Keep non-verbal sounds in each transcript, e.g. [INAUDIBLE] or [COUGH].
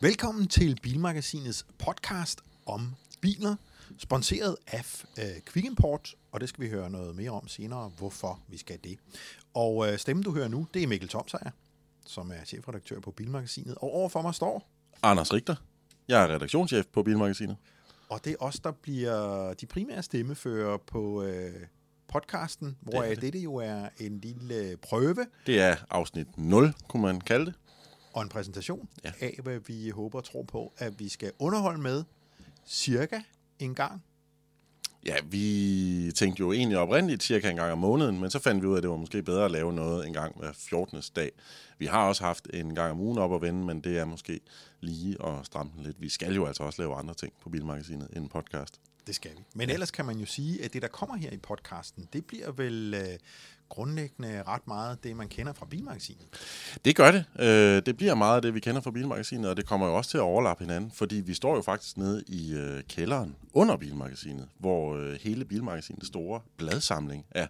Velkommen til Bilmagasinets podcast om biler, sponsoreret af øh, Quick Import, og det skal vi høre noget mere om senere, hvorfor vi skal det. Og øh, stemmen, du hører nu, det er Mikkel Thomsager, som er chefredaktør på Bilmagasinet, og overfor mig står... Anders Richter. Jeg er redaktionschef på Bilmagasinet. Og det er os, der bliver de primære stemmefører på øh, podcasten, hvor det, det. dette jo er en lille prøve. Det er afsnit 0, kunne man kalde det. Og en præsentation ja. af, hvad vi håber og tror på, at vi skal underholde med cirka en gang. Ja, vi tænkte jo egentlig oprindeligt cirka en gang om måneden, men så fandt vi ud af, at det var måske bedre at lave noget en gang hver 14. dag. Vi har også haft en gang om ugen op at vende, men det er måske lige at stramme den lidt. Vi skal jo altså også lave andre ting på Bilmagasinet end en podcast. Det skal vi. Men ellers kan man jo sige, at det, der kommer her i podcasten, det bliver vel øh, grundlæggende ret meget det, man kender fra Bilmagasinet. Det gør det. Øh, det bliver meget af det, vi kender fra Bilmagasinet, og det kommer jo også til at overlappe hinanden, fordi vi står jo faktisk nede i øh, kælderen under Bilmagasinet, hvor øh, hele Bilmagasinets store bladsamling er.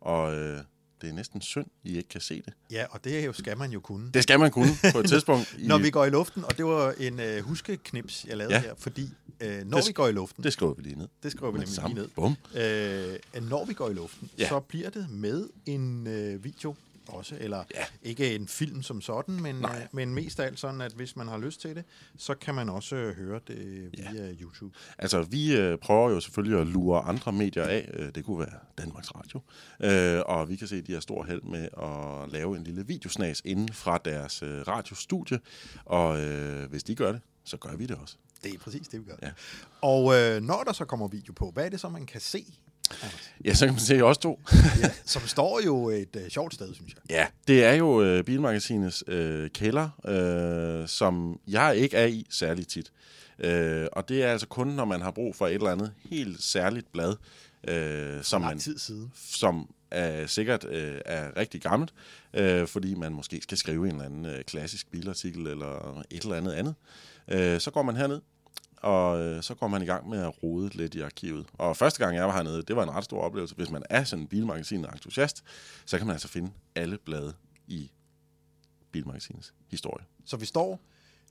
Og øh, det er næsten synd, I ikke kan se det. Ja, og det jo, skal man jo kunne. Det skal man kunne på et [LAUGHS] tidspunkt. når vi går i luften, og det var en uh, huskeknips, jeg lavede ja. her, fordi uh, når det, vi går i luften... Det skriver vi lige ned. Det skriver vi nemlig Sammen. lige ned. Bum. Uh, når vi går i luften, ja. så bliver det med en uh, video også, eller ja. ikke en film som sådan, men, uh, men mest af alt sådan, at hvis man har lyst til det, så kan man også uh, høre det via ja. YouTube. Altså, vi uh, prøver jo selvfølgelig at lure andre medier af. Uh, det kunne være Danmarks Radio. Uh, og vi kan se, at de har stor held med at lave en lille videosnas inden fra deres uh, radiostudie. Og uh, hvis de gør det, så gør vi det også. Det er præcis det, vi gør. Ja. Og øh, når der så kommer video på, hvad er det så, man kan se Ja, så kan man se os to. ja, som står jo et øh, sjovt sted, synes jeg. Ja, det er jo øh, Bilmagasinets øh, kælder, øh, som jeg ikke er i særlig tit. Øh, og det er altså kun, når man har brug for et eller andet helt særligt blad. Øh, som man, tid siden. Som er sikkert øh, er rigtig gammelt, øh, fordi man måske skal skrive en eller anden øh, klassisk bilartikel eller et eller andet andet. Øh, så går man herned, og øh, så går man i gang med at rode lidt i arkivet. Og første gang jeg var hernede, det var en ret stor oplevelse. Hvis man er sådan en bilmagasin entusiast, så kan man altså finde alle blade i bilmagasinets historie. Så vi står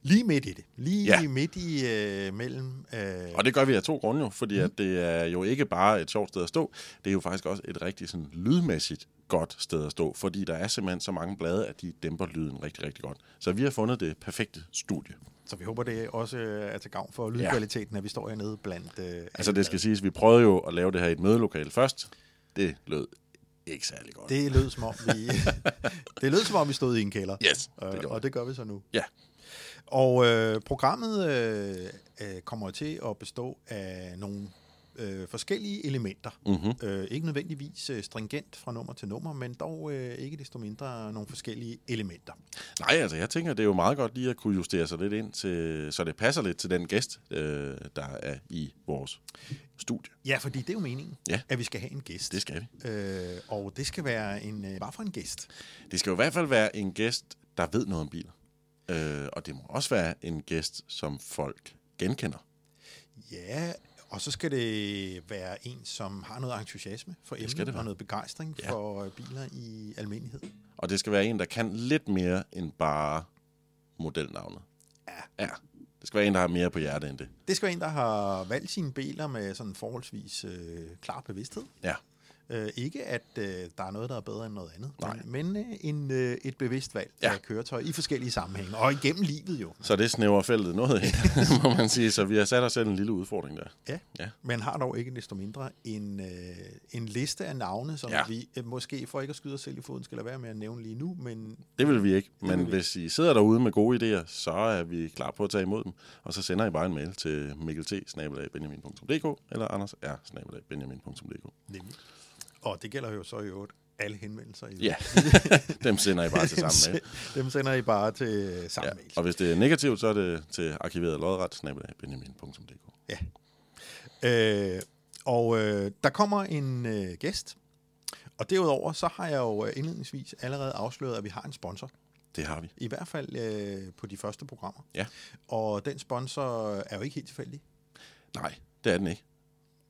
lige midt i det. Lige ja. midt i øh, mellem... Øh... Og det gør vi af to grunde jo, fordi mm. at det er jo ikke bare et sjovt sted at stå, det er jo faktisk også et rigtig sådan lydmæssigt godt sted at stå, fordi der er simpelthen så mange blade, at de dæmper lyden rigtig, rigtig godt. Så vi har fundet det perfekte studie. Så vi håber, det også er til gavn for lydkvaliteten, ja. at vi står hernede blandt... Øh, altså det skal siges, vi prøvede jo at lave det her i et mødelokale først. Det lød ikke særlig godt. Det lød som om, vi, [LAUGHS] det lød som om, vi stod i en kælder. Yes, det øh, og det gør vi så nu. Ja. Og øh, programmet øh, øh, kommer til at bestå af nogle øh, forskellige elementer. Mm-hmm. Øh, ikke nødvendigvis øh, stringent fra nummer til nummer, men dog øh, ikke desto mindre nogle forskellige elementer. Nej, altså jeg tænker, det er jo meget godt lige at kunne justere sig lidt ind, til, så det passer lidt til den gæst, øh, der er i vores studie. Ja, fordi det er jo meningen, ja. at vi skal have en gæst. Det skal vi. Øh, og det skal være en, øh, bare for en gæst? Det skal jo i hvert fald være en gæst, der ved noget om biler. Øh, og det må også være en gæst, som folk genkender. Ja, og så skal det være en, som har noget entusiasme for emnet og noget begejstring ja. for øh, biler i almindelighed. Og det skal være en, der kan lidt mere end bare modelnavnet. Ja. Ja. Det skal være en, der har mere på hjertet end det. Det skal være en, der har valgt sine biler med sådan forholdsvis øh, klar bevidsthed. Ja. Øh, ikke at øh, der er noget, der er bedre end noget andet, Nej. men, men øh, en, øh, et bevidst valg ja. af køretøj i forskellige sammenhænge, og igennem livet jo. Så det snæver feltet noget ind, [LAUGHS] må man sige. Så vi har sat os selv en lille udfordring der. Ja, ja. men har dog ikke desto mindre en, øh, en liste af navne, som ja. vi øh, måske, for ikke at skyde os selv i foden, skal lade være med at nævne lige nu. Men det vil vi ikke, men hvis I sidder derude med gode idéer, så er vi klar på at tage imod dem, og så sender I bare en mail til mikkelt eller anders r Nemlig. Og det gælder jo så i øvrigt alle henvendelser. I ja, [LAUGHS] dem sender I bare til samme mail. [LAUGHS] Dem sender I bare til samme ja. mail. Og hvis det er negativt, så er det til arkiveret lodret, Ja. Øh, og øh, der kommer en øh, gæst, og derudover så har jeg jo indledningsvis allerede afsløret, at vi har en sponsor. Det har vi. I hvert fald øh, på de første programmer. Ja. Og den sponsor er jo ikke helt tilfældig. Nej, det er den ikke.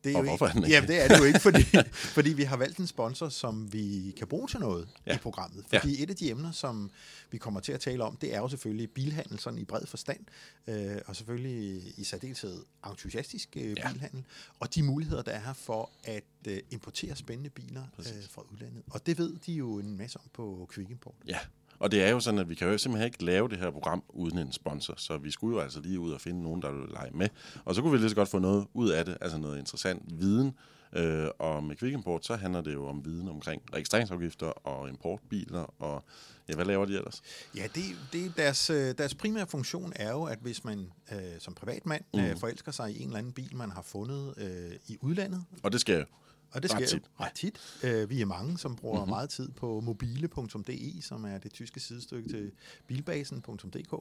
Det er Og jo hvorfor er den ikke, ikke Jamen, det er det jo ikke, fordi, [LAUGHS] fordi vi har valgt en sponsor, som vi kan bruge til noget ja. I programmet. Fordi ja. et af de emner, som vi kommer til at tale om, det er jo selvfølgelig bilhandel sådan i bred forstand, øh, og selvfølgelig i særdeleshed entusiastisk øh, Ja. bilhandel, og de muligheder, der er her for at øh, importere spændende biler øh, fra udlandet. Og det ved de jo en masse om på Quick Import. Ja, og det er jo sådan, at vi kan jo simpelthen ikke lave det her program uden en sponsor, så vi skulle jo altså lige ud og finde nogen, der vil lege med. Og så kunne vi lige så godt få noget ud af det, altså noget interessant viden. Øh, og med Quick Import, så handler det jo om viden omkring registreringsafgifter og importbiler, og ja, hvad laver de ellers? Ja, det, det, deres, øh, deres primære funktion er jo, at hvis man øh, som privatmand mm. øh, forelsker sig i en eller anden bil, man har fundet øh, i udlandet, Og det sker jo. Og det Ret sker tit. ret tit. Øh, vi er mange, som bruger mm-hmm. meget tid på mobile.de, som er det tyske sidestykke til bilbasen.dk.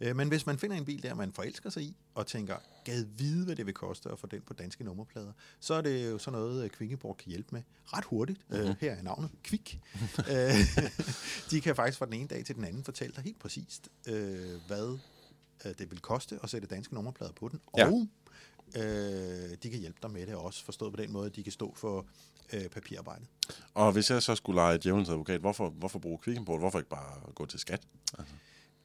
Øh, men hvis man finder en bil der, man forelsker sig i, og tænker, gad vide, hvad det vil koste at få den på danske nummerplader, så er det jo sådan noget, øh, Quickborg kan hjælpe med ret hurtigt. Mm-hmm. Øh, her er navnet, Quick. [LAUGHS] Øh, de kan faktisk fra den ene dag til den anden fortælle dig helt præcist, øh, hvad øh, det vil koste at sætte danske nummerplader på den, Ja. og øh, de kan hjælpe dig med det også, forstået på den måde, at de kan stå for øh, papirarbejdet. Og hvis jeg så skulle lege djævelens advokat, hvorfor, hvorfor bruge Quick Import? Hvorfor ikke bare gå til skat? Altså,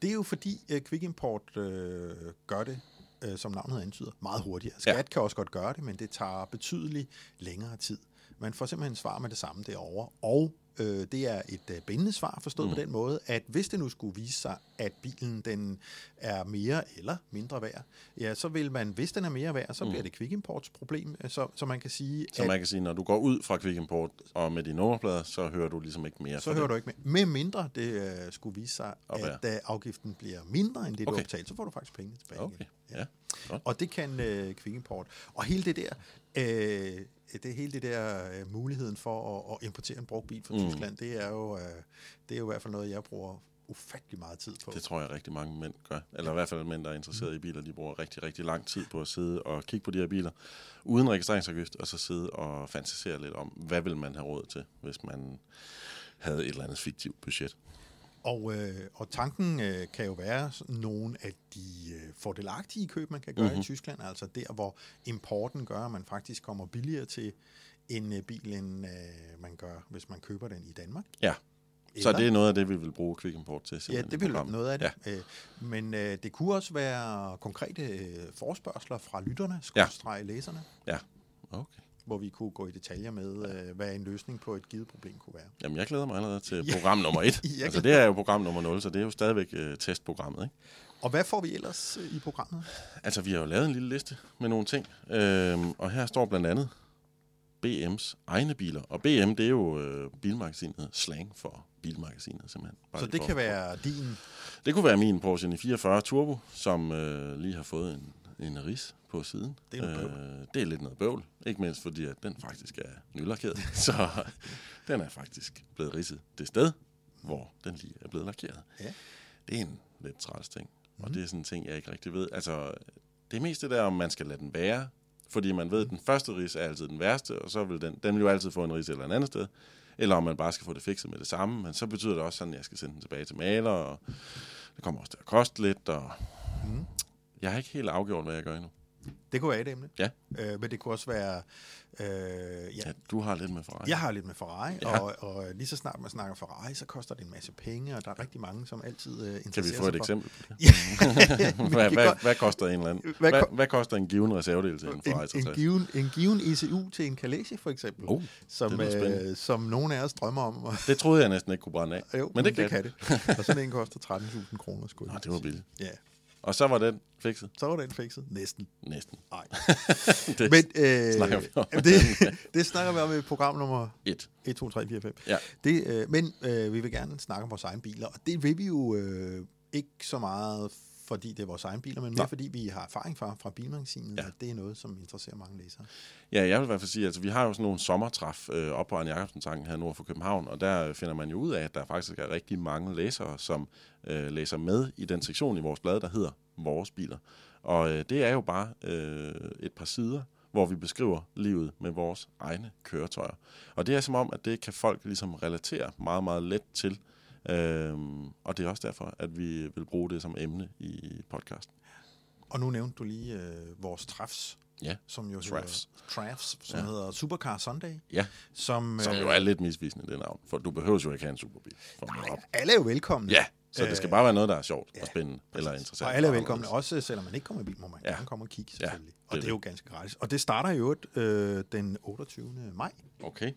Det er jo fordi øh, Quick Import øh, gør det, øh, som navnet antyder, meget hurtigere. Skat ja. kan også godt gøre det, men det tager betydeligt længere tid. Man får simpelthen svar med det samme derovre, og øh, det er et øh, bindende svar, forstået mm. på den måde, at hvis det nu skulle vise sig, at bilen den er mere eller mindre værd, ja, så vil man, hvis den er mere værd, så mm. bliver det Quick Imports problem, øh, så, så man kan sige, så at man kan sige, når du går ud fra Quick og med dine nummerplader, så hører du ligesom ikke mere så hører det. du ikke med. Med mindre det øh, skulle vise sig, At at øh, afgiften bliver mindre end det, du Okay. har betalt, så får du faktisk penge tilbage Okay, igen. ja. Godt. Og det kan øh, Quick Import. Og hele det der, øh, det hele det der øh, muligheden for at, at importere en brugt bil fra Mm. mm. Tyskland, det er jo øh, det er jo i hvert fald noget, jeg bruger ufattelig meget tid på. Det tror jeg rigtig mange mænd gør. Eller i hvert fald mænd, der er interesseret i biler, de bruger rigtig, rigtig lang tid på at sidde og kigge på de her biler, uden registreringsafgift, og så sidde og fantasere lidt om, hvad vil man have råd til, hvis man havde et eller andet fiktivt budget. Og, øh, og tanken øh, kan jo være nogle af de øh, fordelagtige køb, man kan gøre Mhm. mm-hmm. i Tyskland, altså der, hvor importen gør, at man faktisk kommer billigere til en øh, bil, end øh, man gør, hvis man køber den i Danmark. Ja, så Eller- det er noget af det, vi vil bruge Quick Import til. Ja, det vil være noget af det. Ja. Øh, men øh, det kunne også være konkrete øh, forspørgseler fra lytterne, skråstreg læserne, Ja, okay. Hvor vi kunne gå i detaljer med, øh, hvad en løsning på et givet problem kunne være. Jamen, jeg glæder mig allerede til [LAUGHS] program nummer et. [LAUGHS] Altså, det er jo program nummer 0, så det er jo stadigvæk øh, testprogrammet, ikke? Og hvad får vi ellers øh, i programmet? Altså, vi har jo lavet en lille liste med nogle ting, øhm, og her står blandt andet BM's egne biler. Og BM, det er jo øh, bilmagasinet slang for bilmagasinet, simpelthen. Bare Så det kan være din... Det kunne være min Porsche 944 Turbo, som øh, lige har fået en, en ris på siden. Det er øh, det er lidt noget bøvl, ikke mindst fordi, at den faktisk er nylakeret. [LAUGHS] så den er faktisk blevet ridset det sted, hvor den lige er blevet lakeret. Ja. Det er en lidt træls ting, og Mhm. det er sådan en ting, jeg ikke rigtig ved. Altså, det meste der, om man skal lade den være, fordi man ved, at den første ris er altid den værste, og så vil den, den vil jo altid få en ris eller et andet sted. Eller om man bare skal få det fikset med det samme, men så betyder det også sådan, at jeg skal sende den tilbage til maler, og det kommer også til at koste lidt, og Mm. Jeg har ikke helt afgjort, hvad jeg gør endnu. Det kunne være et emne. Ja. Øh, men det kunne også være... Øh, ja, Ja, du har lidt med Ferrari. Jeg har lidt med Ferrari, Ja. og, og lige så snart man snakker Ferrari, så koster det en masse penge, og der er rigtig mange, som altid uh, interesserer Kan vi få sig et for. eksempel det? Ja, [LAUGHS] hvad, hvad, godt- hvad koster en eller anden? Hvad Hvad, hvad koster en given reservedel til en Ferrari en, en, 60? given, en given ECU til en Calage, for eksempel, Oh, som, det øh, som nogle af os drømmer om. Og, [LAUGHS] det troede jeg næsten ikke kunne brænde af. jo, Men det kan det. kan det. Og sådan en koster 13.000 kroner. Nå, det var billigt. Ja, Og så var den fikset? så var den fikset. Næsten. Næsten. Nej. [LAUGHS] det Men øh, snakker vi om. det, [LAUGHS] det snakker vi om i program nummer et. 1, 2, 3, 4, 5. Ja. Det, øh, men øh, vi vil gerne snakke om vores egne biler, og det vil vi jo øh, ikke så meget, fordi det er vores egne biler, men mere Nej. fordi vi har erfaring fra, fra bilmagasinet, Ja. ja. og det er noget, som interesserer mange læsere. Ja, jeg vil i hvert fald sige, at altså, vi har jo sådan nogle sommertræf øh, op på Arne Jacobsen tanken her nord for København, og der finder man jo ud af, at der faktisk er rigtig mange læsere, som øh, læser med i den sektion i vores blad, der hedder Vores Biler. Og øh, det er jo bare øh, et par sider, hvor vi beskriver livet med vores egne køretøjer. Og det er som om, at det kan folk ligesom relatere meget, meget let til. Øhm, og det er også derfor, at vi vil bruge det som emne i podcasten. Og nu nævnte du lige øh, vores træfs Ja, som jo Trafs. hedder Trafs, som ja. hedder Supercar Sunday. Ja, Som, som øh, jo er lidt misvisende, det navn. For du behøver jo ikke have en superbil for op. alle er jo velkomne. Ja, så det skal bare være noget, der er sjovt ja, og spændende eller interessant. Og alle er velkomne, også selvom man ikke kommer i bil, må man Ja. komme og kigge, selvfølgelig. Ja, det og er det er jo ganske gratis. Og det starter jo øh, den 28. maj. Okay.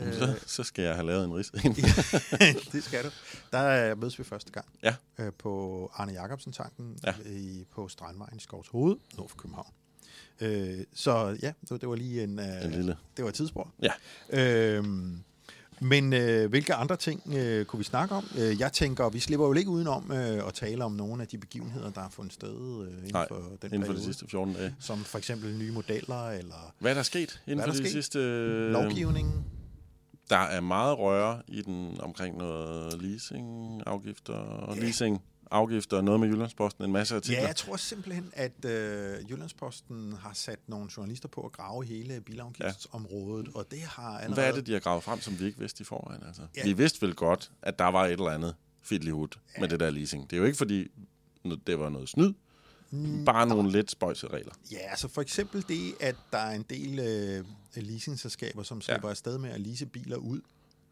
Jamen, Øh. så, så skal jeg have lavet en ris. [LAUGHS] det skal du. Der øh, mødes vi første gang Ja. øh, på Arne Jacobsen-tanken Ja. i, på Strandvejen i Skovs Hoved, nord for København. Øh, så ja, det, det var lige en, øh, En lille... det var et tidsspor. Ja. Øhm, men øh, hvilke andre ting øh, kunne vi snakke om? Øh, jeg tænker, vi slipper jo ikke udenom øh, at tale om nogle af de begivenheder, der har fundet sted øh, inden Nej, for den Inden for periode. de sidste 14 dage. Som for eksempel nye modeller eller Hvad er der sket inden for de sket? sidste... øh, lovgivningen. Der er meget røre i den omkring noget leasing-afgifter og Ja. leasing-afgifter og noget med Jyllandsposten, en masse artikler. Ja, jeg tror simpelthen, at øh, Jyllandsposten har sat nogle journalister på at grave hele bilafgiftsområdet, ja. og det har allerede... Hvad er det, de har gravet frem, som vi ikke vidste i forvejen? Altså? Ja. Vi vidste vel godt, at der var et eller andet fiddlyhud ja. med det der leasing. Det er jo ikke, fordi det var noget snyd, bare nogle lidt spøjse regler. Ja, altså for eksempel det, at der er en del øh, leasingselskaber, som slipper ja. afsted med at lease biler ud,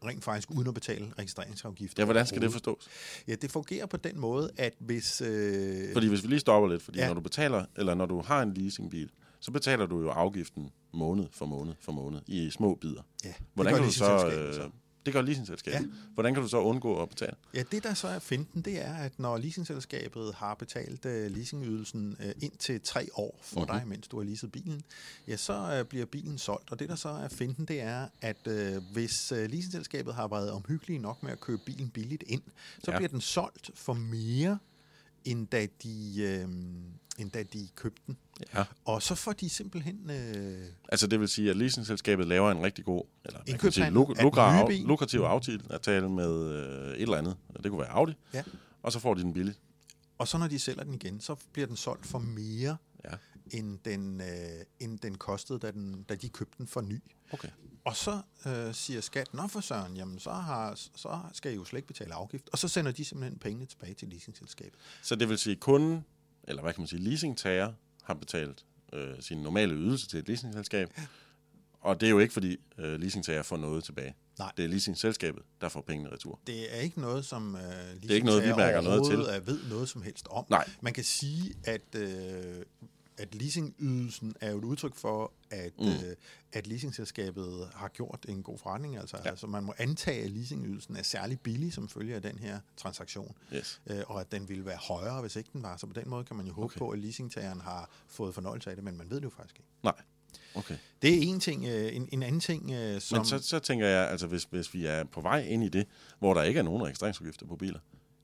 rent faktisk uden at betale registreringsafgifter. Ja, hvordan skal det forstås? Ja, det fungerer på den måde, at hvis... Øh, Fordi hvis vi lige stopper lidt, fordi Ja. når du betaler, eller når du har en leasingbil, så betaler du jo afgiften måned for måned for måned i små bidder. ja, Hvordan kan du så, øh, det gør leasingselskabet. Ja. Hvordan kan du så undgå at betale? Ja, det der så er finten, det er, at når leasingselskabet har betalt uh, leasingydelsen uh, indtil tre år for Mhm. dig, mens du har leaset bilen, ja, så uh, bliver bilen solgt. Og det der så er finten, det er, at uh, hvis uh, leasingselskabet har været omhyggelige nok med at købe bilen billigt ind, så. Ja. bliver den solgt for mere, end da de, øh, end da de købte den. Ja. Og så får de simpelthen... Øh, Altså det vil sige, at leasingselskabet laver en rigtig god, eller man kan sige, luk- lukra- lukrativ aftale at tale med øh, et eller andet. Det kunne være Audi. Ja. Og så får de den billigt. og så når de sælger den igen, så bliver den solgt for mere, Ja. end den, øh, end den kostede, da, den, da de købte den for ny. Okay. Og så øh, siger skat, nå for søren, jamen så, har, så skal I jo slet ikke betale afgift. Og så sender de simpelthen pengene tilbage til leasingselskabet. Så det vil sige, at kunden, eller hvad kan man sige, leasingtager, har betalt øh, sin normale ydelse til et leasingselskab. Og det er jo ikke, fordi øh, leasingtager får noget tilbage. Nej. Det er leasingselskabet, der får pengene retur. Det er ikke noget, som øh, er ikke noget, vi mærker noget til. overhovedet er- ved noget som helst om. Nej. Man kan sige, at, øh, at leasingydelsen er jo et udtryk for, at, mm. Øh, at leasingselskabet har gjort en god forretning. Altså, ja. Altså man må antage, at leasingydelsen er særlig billig som følge af den her transaktion, Yes. øh, og at den ville være højere, hvis ikke den var. Så på den måde kan man jo håbe. Okay. på, at leasingtageren har fået fornøjelse af det, men man ved det jo faktisk ikke. Nej. Okay. Det er en ting. Øh, en, en anden ting, øh, som... Men så, så tænker jeg, altså hvis, hvis vi er på vej ind i det, hvor der ikke er nogen registreringsafgifter på biler,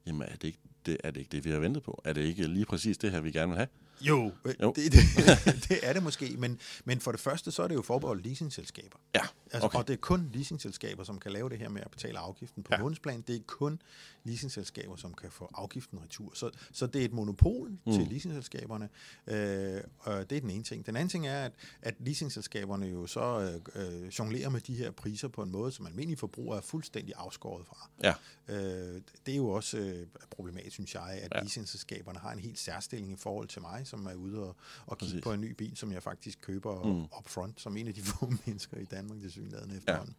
jamen er det ikke det, er det, ikke det vi har ventet på? Er det ikke lige præcis det her, vi gerne vil have? Jo, jo. Det, det, [LAUGHS] det er det måske, men, men for det første, så er det jo forbeholdt leasingselskaber. Ja, Altså, okay. Og det er kun leasingselskaber, som kan lave det her med at betale afgiften på ja. Månedsplan. Det er kun leasingselskaber, som kan få afgiften retur. Så, så det er et monopol mm. til leasingselskaberne. Øh, og det er den ene ting. Den anden ting er, at, at leasingselskaberne jo så øh, øh, jonglerer med de her priser på en måde, som almindelige forbrugere er fuldstændig afskåret fra. Ja. Øh, det er jo også øh, problematisk, synes jeg, at. Ja. leasingselskaberne har en helt særstilling i forhold til mig, som er ude og, og kigge Præcis. på en ny bil, som jeg faktisk køber mm. Upfront, som en af de [LAUGHS] få mennesker i Danmark til synligheden efterhånden.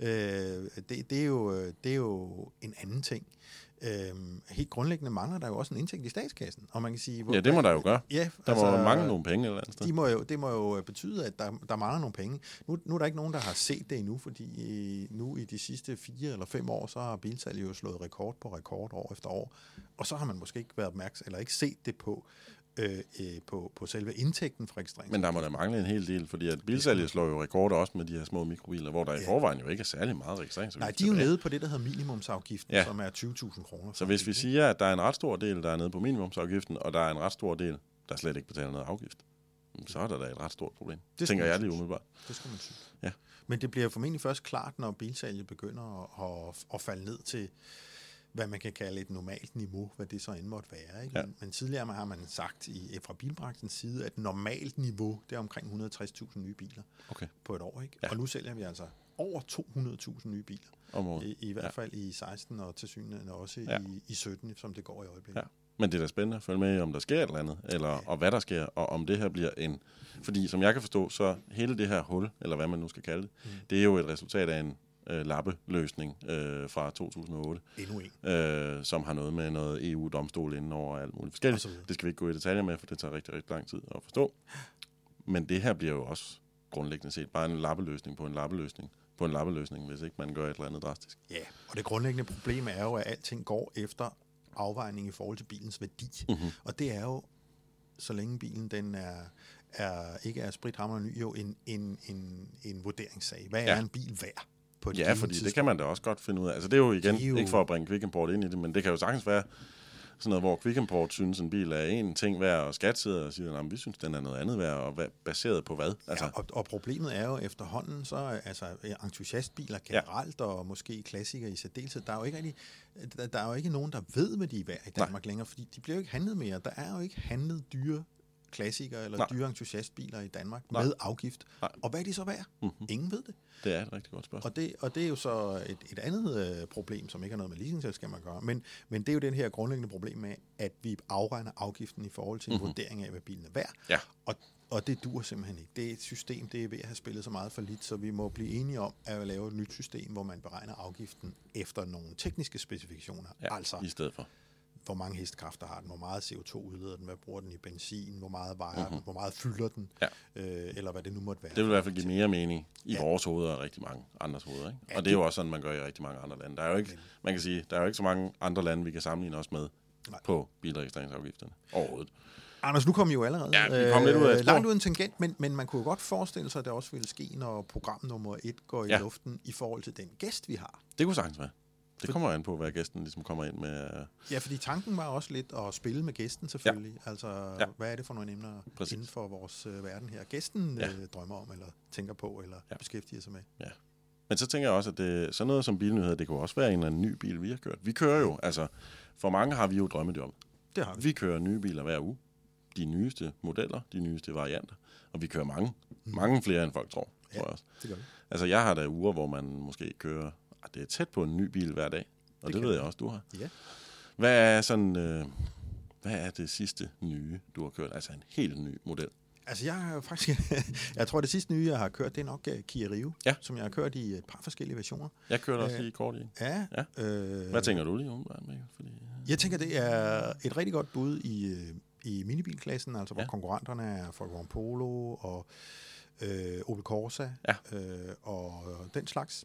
Ja. Øh, det, det, er jo, det er jo en anden ting. Øhm, helt grundlæggende mangler der jo også en indtægt i statskassen, og man kan sige... hvor- Ja, det må der jo gøre. Ja, Der må altså, mangle nogle penge eller andet sted. de må jo, det må jo betyde, at der, der mangler nogle penge. Nu, nu er der ikke nogen, der har set det endnu, fordi i, nu i de sidste fire eller fem år, så har bilsalget jo slået rekord på rekord år efter år. Og så har man måske ikke været opmærksom, eller ikke set det på, øh, øh, på, på selve indtægten fra registrering. Men der må da mangle en hel del, fordi at bilsalget slår jo rekorder også med de her små mikrobiler, hvor der Ja. i forvejen jo ikke er særlig meget registreringsafgift. Nej, de er jo nede på det, der hedder minimumsafgiften, Ja. som er 20.000 kroner. Så hvis vi siger, at der er en ret stor del, der er nede på minimumsafgiften, og der er en ret stor del, der slet ikke betaler noget afgift, så er der da et ret stort problem. Det tænker jeg lige umiddelbart. Det skal man synes. Ja. Men det bliver formentlig først klart, når bilsalget begynder at, at, at falde ned til, hvad man kan kalde et normalt niveau, hvad det så end måtte være. Ikke? Ja. Men, men tidligere har man sagt i, fra bilbranchens side, at normalt niveau, det er omkring 160.000 nye biler Okay. på et år. Ikke? Ja. Og nu sælger vi altså over 200.000 nye biler. Om året. I, I hvert Ja. fald i 16 og til synligheden også Ja. i, i 17, som det går i øjeblikket. Ja. Men det er da spændende at følge med om der sker et eller andet, eller, ja. og hvad der sker, og om det her bliver en... Fordi som jeg kan forstå, så hele det her hul, eller hvad man nu skal kalde det, mm. det er jo et resultat af en øh, lappeløsning øh, fra 2008. Endnu en. Øh, som har noget med noget EU-domstol inden over alt muligt forskelligt. Det skal vi ikke gå i detaljer med, for det tager rigtig, rigtig lang tid at forstå. Men det her bliver jo også grundlæggende set bare en lappeløsning på en lappeløsning på en lappeløsning, hvis ikke man gør et eller andet drastisk. Ja, og det grundlæggende problem er jo, at alting går efter afvejning i forhold til bilens værdi. Mm-hmm. Og det er jo, så længe bilen den er, er ikke er sprithammerende ny, jo en, en, en, en vurderingssag. Hvad ja. er en bil værd? På ja, fordi tidspunkt? det kan man da også godt finde ud af. Altså det er jo igen, er jo... ikke for at bringe quick import ind i det, men det kan jo sagtens være, sådan noget, hvor Quick Import synes, en bil er en ting værd, og skat sidder og siger, at vi synes, den er noget andet værd, og hvad, baseret på hvad? Altså. Ja, og, og problemet er jo efterhånden, så altså entusiastbiler generelt, ja. og måske klassikere i særdeleshed, der er jo ikke rigtig, der, der er jo ikke nogen, der ved, hvad de er værd i Danmark Nej. længere, fordi de bliver jo ikke handlet mere. Der er jo ikke handlet dyre klassikere eller Nej. dyre entusiastbiler i Danmark Nej. med afgift. Nej. Og hvad er de så værd? Mm-hmm. Ingen ved det. Det er et rigtig godt spørgsmål. Og det, og det er jo så et, et andet øh, problem, som ikke har noget med leasingselskaber at gøre. Men, men det er jo den her grundlæggende problem med, at vi afregner afgiften i forhold til en mm-hmm. vurdering af, hvad bilen er værd. Ja. Og, og det dur simpelthen ikke. Det er et system, det er ved at have spillet så meget for lidt, så vi må blive enige om at lave et nyt system, hvor man beregner afgiften efter nogle tekniske specifikationer. Ja, altså, i stedet for hvor mange hestekræfter har den, hvor meget CO2 udleder den, hvad bruger den i benzin, hvor meget vejer mm-hmm. den, hvor meget fylder den, ja. øh, eller hvad det nu måtte være. Det vil i hvert fald give mere mening i ja. vores hoveder og rigtig mange andres hoveder. Ikke? Ja, og det er jo også sådan, man gør i rigtig mange andre lande. Der er jo ikke, man kan sige, der er jo ikke så mange andre lande, vi kan sammenligne os med Nej. på bilregistreringsafgifterne overhovedet. Anders, nu kom vi jo allerede ja, vi kom lidt ud af øh, langt ud en tangent, men, men man kunne jo godt forestille sig, at det også ville ske, når program nummer et går i ja. luften i forhold til den gæst, vi har. Det kunne sagtens være. Det kommer an på, hvad gæsten ligesom kommer ind med. Ja, fordi tanken var også lidt at spille med gæsten selvfølgelig. Ja. Altså, ja. hvad er det for nogle emner Præcis. inden for vores øh, verden her? Gæsten ja. øh, drømmer om, eller tænker på, eller ja. beskæftiger sig med. Ja. Men så tænker jeg også, at det, sådan noget som bilnyheder, det kunne også være en eller anden ny bil, vi har kørt. Vi kører jo, altså, for mange har vi jo drømmejob. Det har vi. Vi kører nye biler hver uge. De nyeste modeller, de nyeste varianter. Og vi kører mange. Mm. Mange flere, end folk tror, ja, tror jeg også. det gør vi. Altså, jeg har da uger, hvor man måske kører det er tæt på en ny bil hver dag, og det, det ved jeg også, du har. Ja. Hvad er sådan, øh, hvad er det sidste nye, du har kørt? Altså en helt ny model. Altså jeg har faktisk, [LAUGHS] jeg tror det sidste nye, jeg har kørt, det er nok uh, Kia Rio, ja. som jeg har kørt i et par forskellige versioner. Jeg kørte også uh, lige kort i. Ja. ja. Øh, Hvad tænker du lige om det? Fordi, Jeg tænker, det er et rigtig godt bud i, i minibilklassen, altså hvor ja. konkurrenterne er Volkswagen Polo og øh, Opel Corsa ja. øh, og den slags.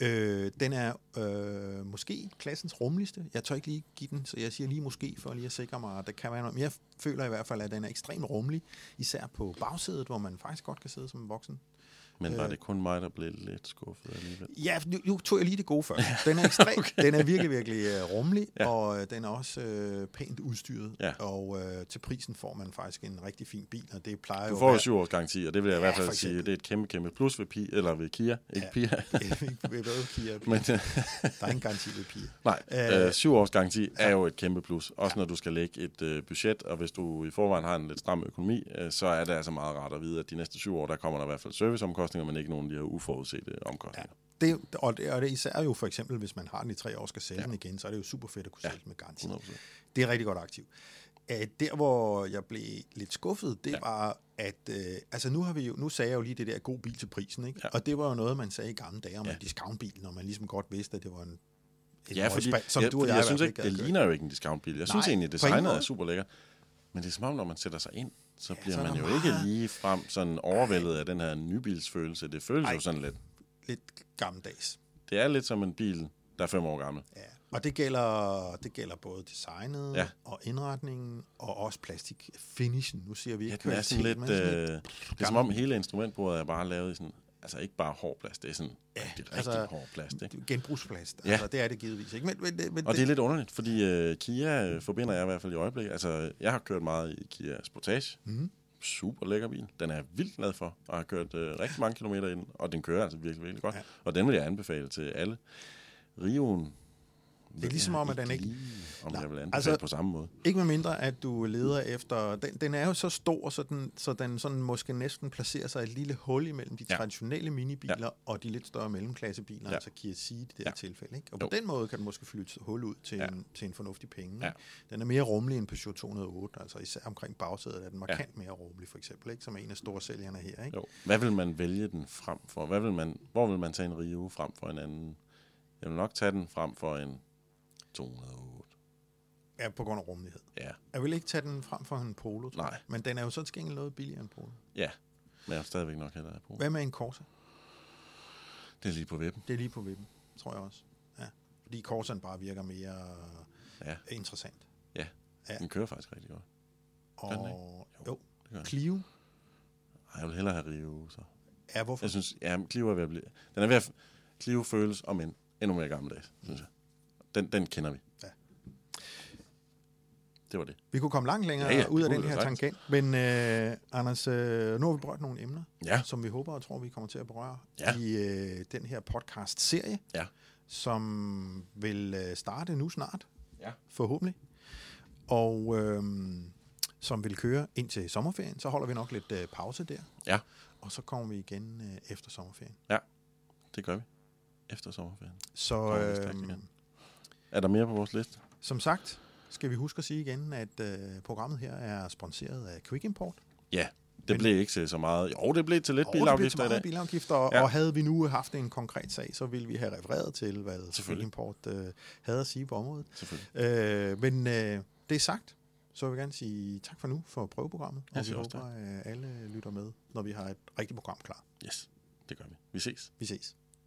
Øh, den er øh, måske klassens rummeligste. Jeg tør ikke lige give den, så jeg siger lige måske, for lige at sikre mig, at der kan være noget. Men jeg føler i hvert fald, at den er ekstremt rummelig, især på bagsædet, hvor man faktisk godt kan sidde som en voksen. Men var øh. det kun mig, der blev lidt skuffet alligevel? Ja, nu, nu tog jeg lige det gode først. [LAUGHS] Den er ekstrem, okay. den er virkelig, virkelig uh, rummelig, ja. og uh, den er også uh, pænt udstyret. Ja. Og uh, til prisen får man faktisk en rigtig fin bil, og det plejer du får jo syv års garanti, og det vil jeg ja, i hvert fald sige, det er et kæmpe, kæmpe plus ved, Pi, eller ved Kia, ikke ja, Pia. [LAUGHS] ved Kia. [LAUGHS] Men, der er ingen garanti ved Pia. Nej, uh, syv års garanti er jo et kæmpe plus, også ja. når du skal lægge et uh, budget, og hvis du i forvejen har en lidt stram økonomi, uh, så er det altså meget rart at vide, at de næste syv år, der kommer der i hvert fald serviceomkostninger, men ikke nogen af de her uforudsete omkostninger. Ja. Det, og, det, og det især jo for eksempel, hvis man har den i tre år og skal sælge ja. den igen, så er det jo super fedt at kunne ja. sælge den med garanti. 100%. Det er rigtig godt aktivt. Der, hvor jeg blev lidt skuffet, det ja. var, at øh, altså nu har vi jo, nu sagde jeg jo lige det der god bil til prisen, ikke? Ja. og det var jo noget, man sagde i gamle dage om ja. en discountbil, når man ligesom godt vidste, at det var en Ja, fordi som ja, du og jeg, jeg synes ikke, det ligner jo ikke en discountbil. Jeg Nej, synes egentlig, designet er super lækker. Men det er som om, når man sætter sig ind så ja, bliver så man jo meget... ikke lige frem sådan overvældet af den her nybilsfølelse. Det føles Ej, jo sådan lidt... Lidt gammeldags. Det er lidt som en bil, der er fem år gammel. Ja, og det gælder, det gælder både designet ja. og indretningen, og også plastik finishen. Nu siger vi ikke ja, det er sådan lidt... Øh, det er som om hele instrumentbordet er bare lavet i sådan altså ikke bare hård plast, det er sådan ja, rigtig, altså, rigtig hård plast. Ikke? Genbrugsplast, ja. altså det er det givetvis ikke. Men, men, men og det, det er lidt underligt, fordi uh, Kia øh, forbinder jeg i hvert fald i øjeblikket. Altså, jeg har kørt meget i Kia Sportage. Mm. Super lækker bil. Den er vildt glad for, og har kørt uh, rigtig mange kilometer ind, og den kører altså virkelig, virkelig godt. Ja. Og den vil jeg anbefale til alle. Rioen Det er ligesom om, at den ikke... Lige, om Nej, jeg vil altså- på samme måde. Ikke med mindre, at du leder efter... Den, den er jo så stor, så den, så den sådan måske næsten placerer sig et lille hul imellem de Ja. traditionelle minibiler ja. og de lidt større mellemklassebiler, ja. Altså Kia Ceed i det her Ja. tilfælde. Ikke? Og på Jo. den måde kan den måske fylde et hul ud til, ja. En, til en fornuftig penge. Ja. Ikke? Den er mere rummelig end Peugeot 208, altså især omkring bagsædet er den markant ja. mere rummelig, for eksempel, ikke? som er en af store sælgerne her. Ikke? Jo. Hvad vil man vælge den frem for? Hvad vil man, hvor vil man tage en Rio frem for en anden? Jeg vil nok tage den frem for en 208. Ja, på grund af rummelighed. Ja, Jeg vil ikke tage den frem for en Polo, tror Nej. jeg. men den er jo så til gengæld noget billigere end Polo. ja. Men jeg vil stadigvæk nok hellere på. Hvad med en Corsa? Det er lige på vippen. Det er lige på vippen, tror jeg også. Ja. Fordi Corsaen bare virker mere Ja, interessant. ja. Ja. Den kører faktisk rigtig godt. Og den jo, jo. Det. Clio. Ej, jeg vil hellere have Rio. Så. Ja, hvorfor? Jeg synes, ja, Clio er ved at blive... Den er ved at... Clio føles om en endnu mere gammeldags, synes jeg. Den, den kender vi. Ja. Det var det. Vi kunne komme langt længere Ja, ja, ud af den her sagtens. tangent. Men øh, Anders, øh, nu har vi berørt nogle emner, Ja. som vi håber og tror, vi kommer til at berøre Ja. i øh, den her podcast-serie, Ja. som vil øh, starte nu snart, Ja. forhåbentlig. Og øh, som vil køre ind til sommerferien. Så holder vi nok lidt øh, pause der. Ja. Og så kommer vi igen øh, efter sommerferien. Det gør vi. Efter sommerferien. Så øh. Er der mere på vores liste? som sagt, skal vi huske at sige igen, at øh, programmet her er sponsoreret af Quick Import. Ja. Det Men- blev ikke til så meget. Jo, det blev til lidt det til bilafgifter i dag. bilafgifter, og, Ja. og havde vi nu haft en konkret sag, så ville vi have refereret til, hvad Quick. Import øh, havde at sige på området. Øh, men øh, det er sagt, så vil jeg gerne sige tak for nu for prøveprogrammet, og vi håber, at alle lytter med, når vi har et rigtigt program klar. Yes, det gør vi. Vi ses. Vi ses.